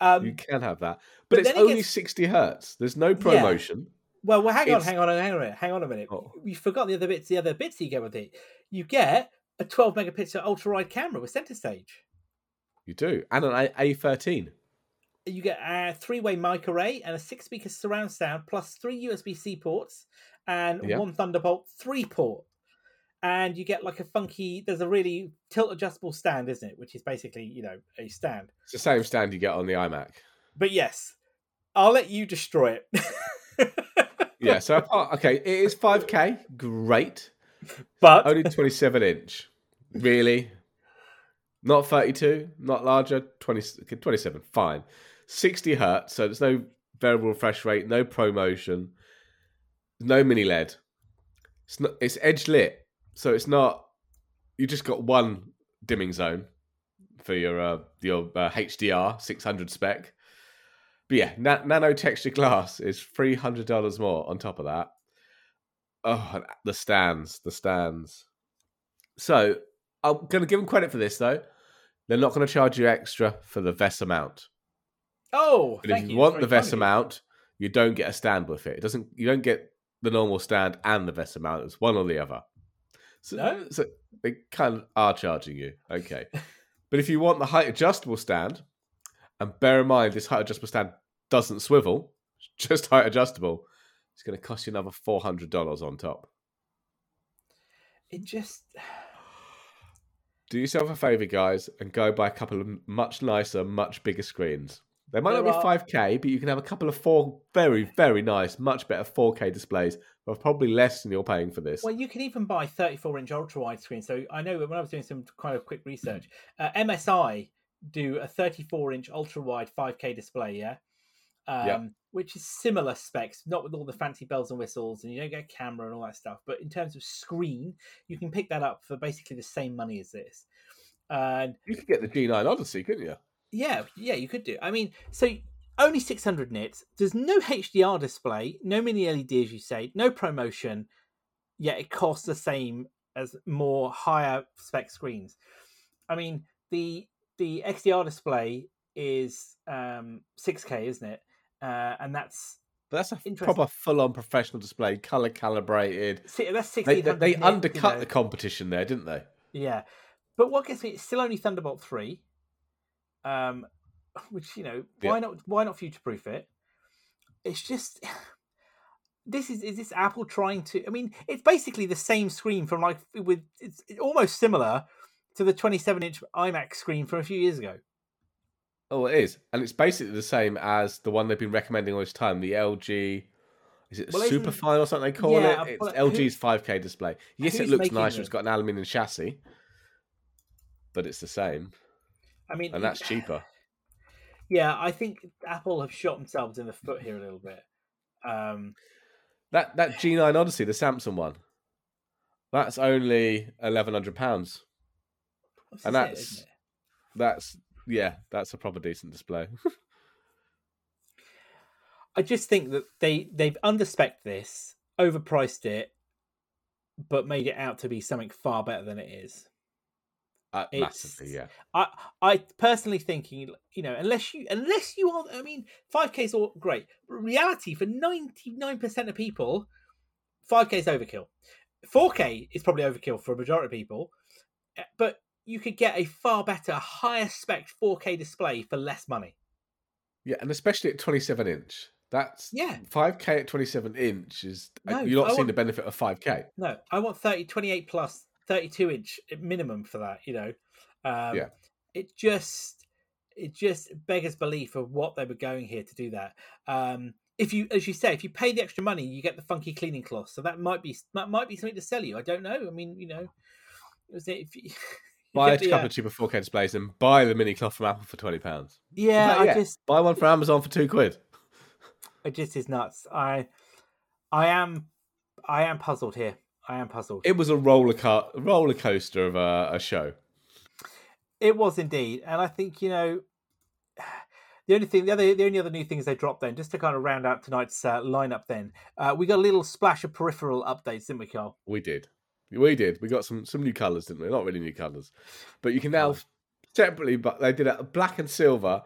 Um, You can have that. but But, it's it only gets- 60 hertz. There's no ProMotion. Well, well, hang on, It's- hang on, hang on a minute, hang on a minute. Oh. You forgot the other bits. The other bits you get with it. You get a 12 megapixel ultra wide camera with center stage. You do, and an A thirteen. You get a three-way mic array and a six-speaker surround sound, plus three USB-C ports and one Thunderbolt three port. And you get like a funky. There's a really tilt-adjustable stand, isn't it? Which is basically, you know, a stand. It's the same stand you get on the iMac. But yes, I'll let you destroy it. <laughs> Yeah. So apart, okay, it is five K. Great. but Only twenty seven inch. Really. Not 32, not larger, 20, 27, fine. 60 hertz, so there's no variable refresh rate, no ProMotion, no mini LED. It's not, it's edge lit, so it's not. You just got one dimming zone for your uh, your uh, HDR 600 spec. But yeah, na- nano texture glass is three hundred dollars more on top of that. Oh, the stands, the stands. So I'm going to give them credit for this though. They're not going to charge you extra for the VESA mount. Oh, But if you, you. want the VESA you. mount, you don't get a stand with it. It doesn't. You don't get the normal stand and the VESA mount. It's one or the other. So, No? so they kind of are charging you. Okay, but if you want the height adjustable stand, and bear in mind this height adjustable stand doesn't swivel, <laughs> just height adjustable. It's going to cost you another four hundred dollars on top. It just. <sighs> Do yourself a favor, guys, and go buy a couple of much nicer, much bigger screens. They might There not be are- 5K, but you can have a couple of four very, very nice, much better 4K displays for probably less than you're paying for this. Well, you can even buy 34 inch ultra wide screen. So I know when I was doing some kind of quick research, uh, MSI do a 34 inch ultra wide 5K display, yeah? Um, Yeah. Which is similar specs, not with all the fancy bells and whistles, and you don't get a camera and all that stuff. But in terms of screen, you can pick that up for basically the same money as this. And You could get the G9 Odyssey, couldn't you? Yeah, yeah, you could do. I mean, so only 600 nits. There's no HDR display, no mini LEDs, as you say, no ProMotion. Yet it costs the same as more higher spec screens. I mean, the the XDR display is um 6K, isn't it? Uh, and that's But that's a proper full-on professional display, color calibrated. si- that's They, 1600. they, they nit, you undercut know. the competition there, didn't they? Yeah, but what gets me it's still only Thunderbolt three, um, <laughs> which you know Yeah. why not why not future proof it? It's just <sighs> this is is this Apple trying to? I mean, it's basically the same screen from like with it's almost similar to the twenty seven inch iMac screen from a few years ago. Oh, it is, and it's basically the same as the one they've been recommending all this time. The LG, is it Well, Superfine or something they call Yeah, it? It's but who- LG's 5K display. Yes, it looks nicer. them? It's got an aluminium chassis, but it's the same, I mean, and that's cheaper. <sighs> Yeah, I think Apple have shot themselves in the foot here a little bit. Um, That that G9 Odyssey, the Samsung one, that's only eleven hundred pounds. And that's- it? That's yeah, that's a proper decent display. <laughs> I just think that they they've underspec this, overpriced it, but made it out to be something far better than it is. Uh, massively, yeah. I I personally thinking, you know, unless you unless you are, I mean, five K is all great. But reality for ninety nine percent of people, five K is overkill. Four K is probably overkill for a majority of people, eh, but you could get a far better, higher spec four K display for less money. Yeah, and especially at twenty seven inch. That's Yeah. five K at twenty seven inch is uh, No, you're not I seeing want- the benefit of five K. No, I want 30, 28 plus, 32 inch minimum for that, you know. Um, Yeah. It just, it just beggars belief of what they were going here to do that. Um, if you, as you say, if you pay the extra money, you get the funky cleaning cloth. So that might be, that might be something to sell you. I don't know. I mean, you know, is it, if you, <laughs> Buy a couple uh, of cheaper four K displays and buy the mini cloth from Apple for twenty pounds. yeah, I just, buy one from Amazon for two quid. it just is nuts. I, I am, I am puzzled here. I am puzzled. It was a roller car- roller coaster of a, a show. It was indeed, and I think you know <sighs> the only thing, the other, the only other new things they dropped then, just to kind of round out tonight's uh, lineup. Then uh, we got a little splash of peripheral updates, didn't we, Carl? We did. We did. We got some some new colours, didn't we? Not really new colours, but you can now separately. But they did a black and silver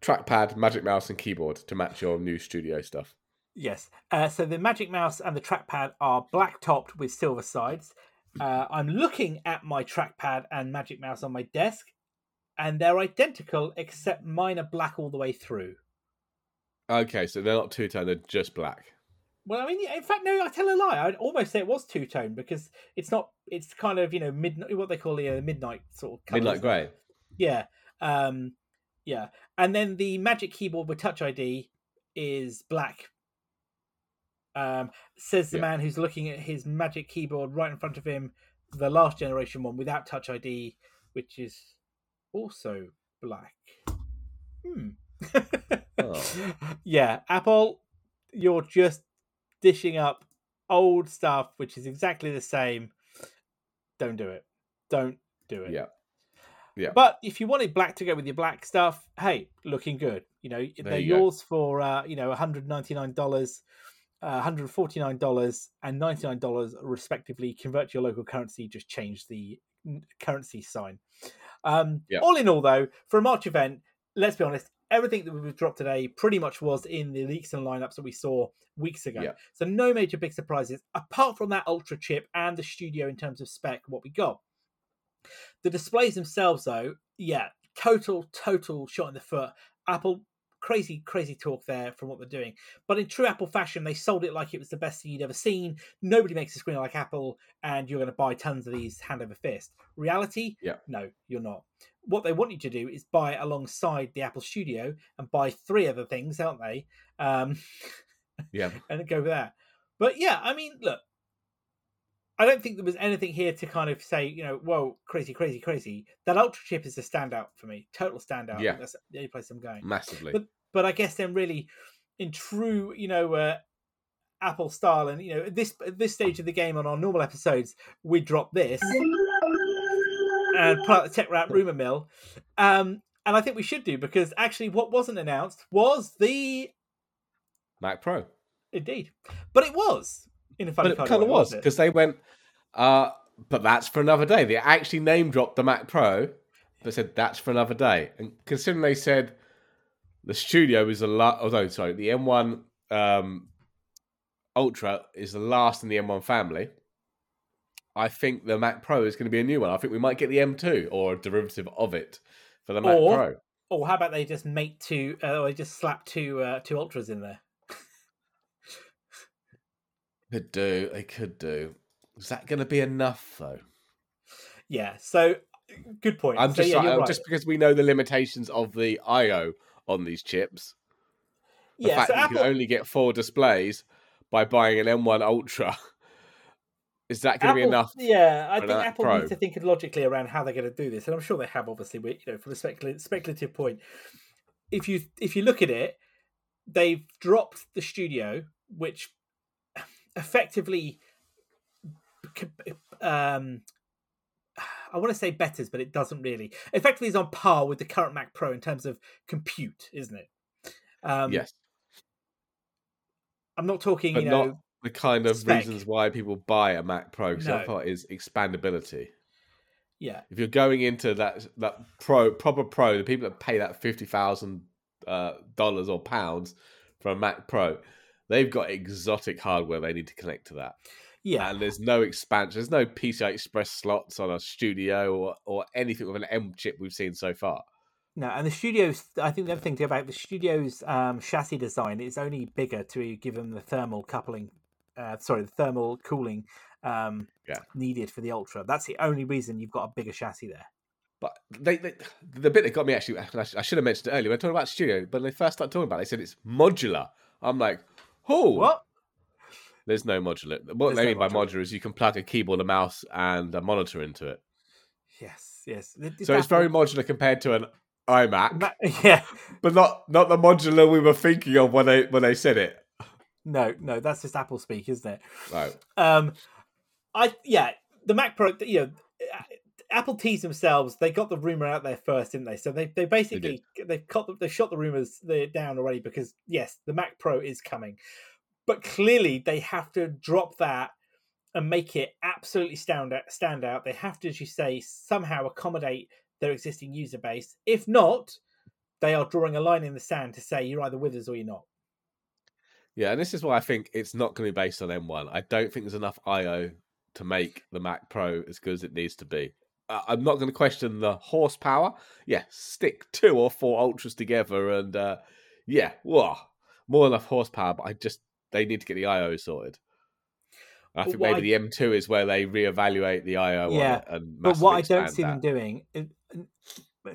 trackpad, Magic Mouse, and keyboard to match your new studio stuff. Yes. Uh, so the Magic Mouse and the trackpad are black topped with silver sides. Uh, I'm looking at my trackpad and Magic Mouse on my desk, and they're identical except mine are black all the way through. Okay, so they're not two tone; they're just black. Well, I mean, in fact, no, I tell a lie. I'd almost say it was two tone because it's not. It's kind of you know midnight, what they call the uh, midnight sort of. Midnight grey. Yeah, um, yeah, and then the Magic Keyboard with Touch ID is black. Um, says the Yeah. man who's looking at his Magic Keyboard right in front of him, the last generation one without Touch ID, which is also black. Hmm. <laughs> Oh. Yeah, Apple, you're just dishing up old stuff, which is exactly the same. Don't do it. Don't do it. Yeah. Yeah. But if you wanted black to go with your black stuff, hey, looking good. You know, they're you go. yours for uh, you know, $199, uh, $149 and $99 respectively. Convert to your local currency, just change the currency sign. Um, Yeah. All in all, though, for a March event, let's be honest, everything that we've dropped today pretty much was in the leaks and lineups that we saw weeks ago. Yeah. So no major big surprises apart from that ultra chip and the studio in terms of spec. What we got. The displays themselves, though, yeah, total, total shot in the foot. Apple, crazy, crazy talk there from what they're doing. But in true Apple fashion, they sold it like it was the best thing you'd ever seen. Nobody makes a screen like Apple, and you're going to buy tons of these hand over fist. Reality? Yeah. No, you're not. What they want you to do is buy alongside the Apple Studio and buy three other things, aren't they? Um, <laughs> Yeah. and go with that. But yeah, I mean, look, I don't think there was anything here to kind of say, you know, whoa, crazy, crazy, crazy. That ultra chip is a standout for me, total standout. Yeah. that's the only place I'm going. Massively. But but I guess then really, in true, you know, uh, Apple style, and you know, at this at this stage of the game on our normal episodes, we drop this and put out the tech wrap rumor mill. Um, and I think we should do because actually, what wasn't announced was the Mac Pro. indeed, but it was in a funny But it kind kind of way, was because they went, uh, but that's for another day. They actually name dropped the Mac Pro, but said that's for another day. And considering they said the studio is a lot, although sorry, the M1 um, Ultra is the last in the M1 family. I think the Mac Pro is going to be a new one. I think we might get the M2 or a derivative of it for the Mac Or- Pro. Or how about they just make two, uh, or they just slap two uh, two ultras in there? Could do. They could do. Is that going to be enough though? Yeah. So good point. I'm So, just yeah, uh, right. just because we know the limitations of the I/O on these chips. The yeah. fact So that you can only get four displays by buying an M1 Ultra. Is that going to be enough? Yeah, I think Apple Pro? needs to think logically around how they're going to do this, and I'm sure they have. Obviously, you know, from a speculative, speculative point, if you if you look at it, they've dropped the studio, which effectively, um, I want to say betters, but it doesn't really. Effectively, is on par with the current Mac Pro in terms of compute, isn't it? Um, yes, I'm not talking, but you not know, the kind of spec. reasons why people buy a Mac Pro. Because No. other part is expandability. yeah, If you're going into that that pro proper pro, the people that pay that fifty thousand uh, dollars or pounds for a Mac Pro, they've got exotic hardware they need to connect to that. Yeah. and there's no expansion. There's no PCI Express slots on a studio or, or anything with an M chip we've seen so far. No, and the studios. I think the other thing to about the studio's um, chassis design is only bigger to give them the thermal coupling. Uh, sorry, the thermal cooling um, Yeah. needed for the Ultra. That's the only reason you've got a bigger chassis there. But they, they the bit that got me actually, I should have mentioned it earlier. When talking about studio, but when they first started talking about, it, they said it's modular. I'm like, oh, What? There's no modular. What There's they no mean by modular. is you can plug a keyboard, a mouse, and a monitor into it. Yes, yes. So it's very modular compared to an iMac, Ma- <laughs> Yeah. but not not the modular we were thinking of when they when they said it. No, no, that's just Apple speak, isn't it? Right. Um, I yeah, the Mac Pro. You know, Apple teased themselves. They got the rumor out there first, didn't they? So they they basically they have cut the, they shot the rumors they down already because yes, the Mac Pro is coming, but clearly they have to drop that and make it absolutely stand out. Stand out. They have to, as you say, somehow accommodate their existing user base. If not, they are drawing a line in the sand to say you're either with us or you're not. Yeah, and this is why I think it's not going to be based on M1. I don't think there's enough I/O to make the Mac Pro as good as it needs to be. I'm not going to question the horsepower. Yeah, stick two or four ultras together, and uh, yeah, whoa, more enough horsepower. But I just they need to get the IO sorted. I think maybe I- the M2 is where they reevaluate the IO. Yeah, and But what I don't see them doing, and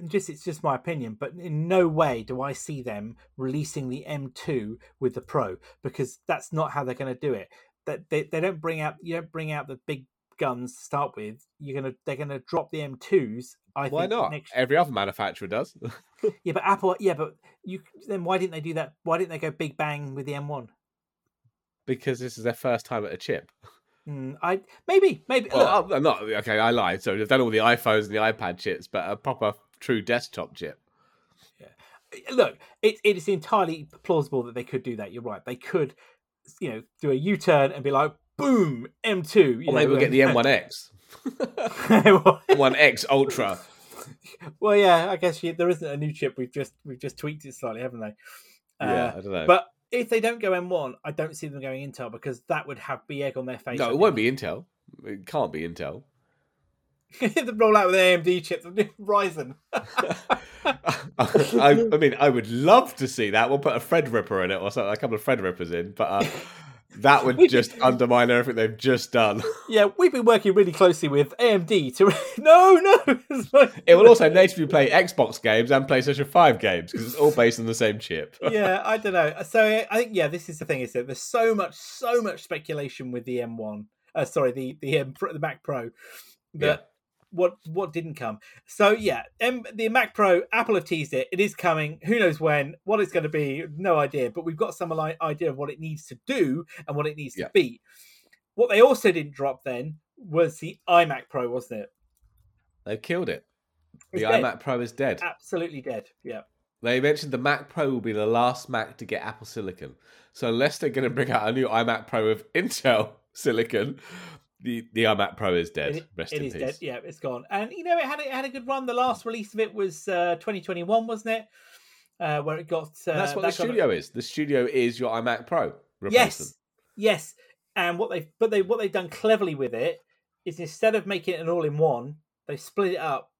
just it's just my opinion, but in no way do I see them releasing the M2 with the Pro because that's not how they're going to do it. That they, they don't bring out you don't bring out the big guns to start with. You're gonna they're gonna drop the M2s. I Why think not? Next, Every other manufacturer does. <laughs> yeah, but Apple, yeah, but you then why didn't they do that? Why didn't they go big bang with the M1? Because this is their first time at a chip. Mm, I maybe maybe Well, I'm not okay. I lied. So they've done all the iPhones and the iPad chips, but a proper true desktop chip. Yeah. look, it, it is entirely plausible that they could do that. You're right. They could, you know, do a U turn and be like, boom, M2. You Or maybe we'll get the M1X, well, M1X Ultra. <laughs> well, yeah, I guess you, there isn't a new chip. We've just we've just tweaked it slightly, haven't they? yeah, Uh, I don't know. But if they don't go M1, I don't see them going Intel because that would have be egg on their face. no, it won't be Intel. It can't be Intel. <laughs> <laughs> the rollout with AMD chips, <laughs> Ryzen. I, I mean, I would love to see that. We'll put a Threadripper in it or something, a couple of Threadrippers in, but uh, that would just undermine everything they've just done. <laughs> yeah, we've been working really closely with AMD to. <laughs> no, no. Like- It will also natively play Xbox games and PlayStation 5 games because it's all based on the same chip. <laughs> yeah, I don't know. So I think yeah, this is the thing. Is that there's so much, so much speculation with the M1. Uh, sorry, the the M, Pro- the Mac Pro. That Yeah. What what didn't come. So yeah, M, the Mac Pro. Apple have teased it. It is coming. Who knows when? What it's going to be? No idea. But we've got some idea of what it needs to do and what it needs Yeah. to be. What they also didn't drop then was the iMac Pro, wasn't it? They've killed it. The dead. iMac Pro is dead. Absolutely dead. Yeah. They mentioned the Mac Pro will be the last Mac to get Apple Silicon. So unless they're going to bring out a new iMac Pro with Intel <laughs> Silicon, the, the iMac Pro is dead. It- Rest it in is peace. dead. Yeah, it's gone. And you know, it had it had a good run. The last release of it was uh, 2021, wasn't it? Uh, where it got. Uh, that's what that the got studio is. The studio is your iMac Pro. Yes, yes. And what they but they what they've done cleverly with it is instead of making it an all-in-one, they split it up.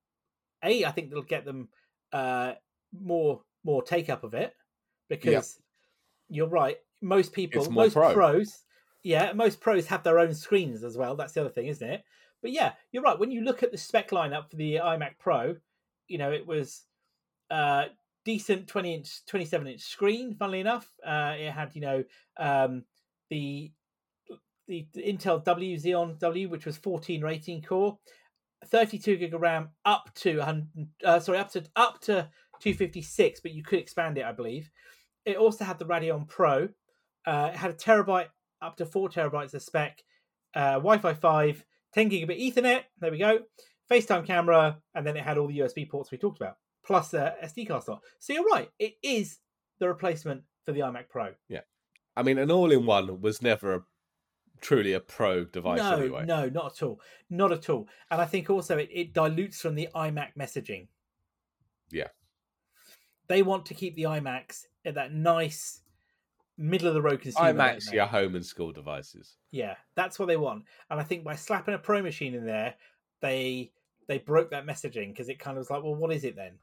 A, I think they'll get them uh, more more take up of it because you're right. Most people, most pro. pros, yeah, most pros have their own screens as well. That's the other thing, isn't it? But yeah, you're right. When you look at the spec lineup for the iMac Pro, you know it was uh, decent 20 inch, 27 inch screen. Funnily enough, uh, it had you know um, the the Intel W Xeon W, which was 14 rating core, 32 gig of RAM, up to 100, uh, sorry, up to up to 256, but you could expand it, I believe. It also had the Radeon Pro. Uh, it had a terabyte, up to four terabytes of spec, uh, Wi-Fi 5, 10 gigabit Ethernet. There we go. FaceTime camera, and then it had all the USB ports we talked about, plus uh, SD card slot. So you're right, it is the replacement for the iMac Pro. Yeah, I mean, an all-in-one was never a, truly a pro device no, anyway. no, not at all, not at all. And I think also it, it dilutes from the iMac messaging. Yeah. they want to keep the iMacs at that nice middle of the road consumer. iMacs, your home and school devices. Yeah, that's what they want. And I think by slapping a pro machine in there, they they broke that messaging because it kind of was like, well, what is it then?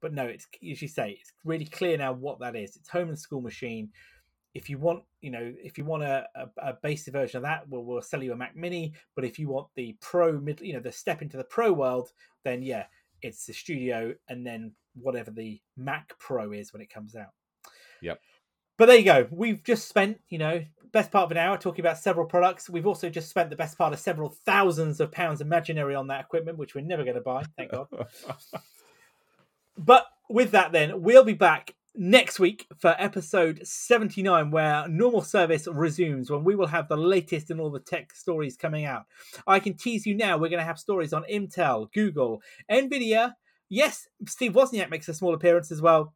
But no, it's as you say, it's really clear now what that is. It's home and school machine. If you want, you know, if you want a, a, a basic version of that, well, we'll sell you a Mac Mini. But if you want the pro mid, you know, the step into the pro world, then yeah, it's the Studio, and then whatever the Mac Pro is when it comes out. Yep. But there you go. We've just spent, you know, best part of an hour talking about several products. We've also just spent the best part of several thousands of pounds imaginary on that equipment, which we're never going to buy, thank God. <laughs> But with that, then, we'll be back next week for episode 79, where normal service resumes, when we will have the latest in all the tech stories coming out. I can tease you now, we're going to have stories on Intel, Google, Nvidia. Yes, Steve Wozniak makes a small appearance as well.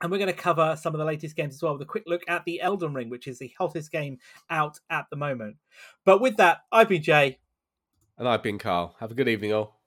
And we're going to cover some of the latest games as well with a quick look at the Elden Ring, which is the hottest game out at the moment. But with that, I've been Jay. and I've been Carl. Have a good evening, all.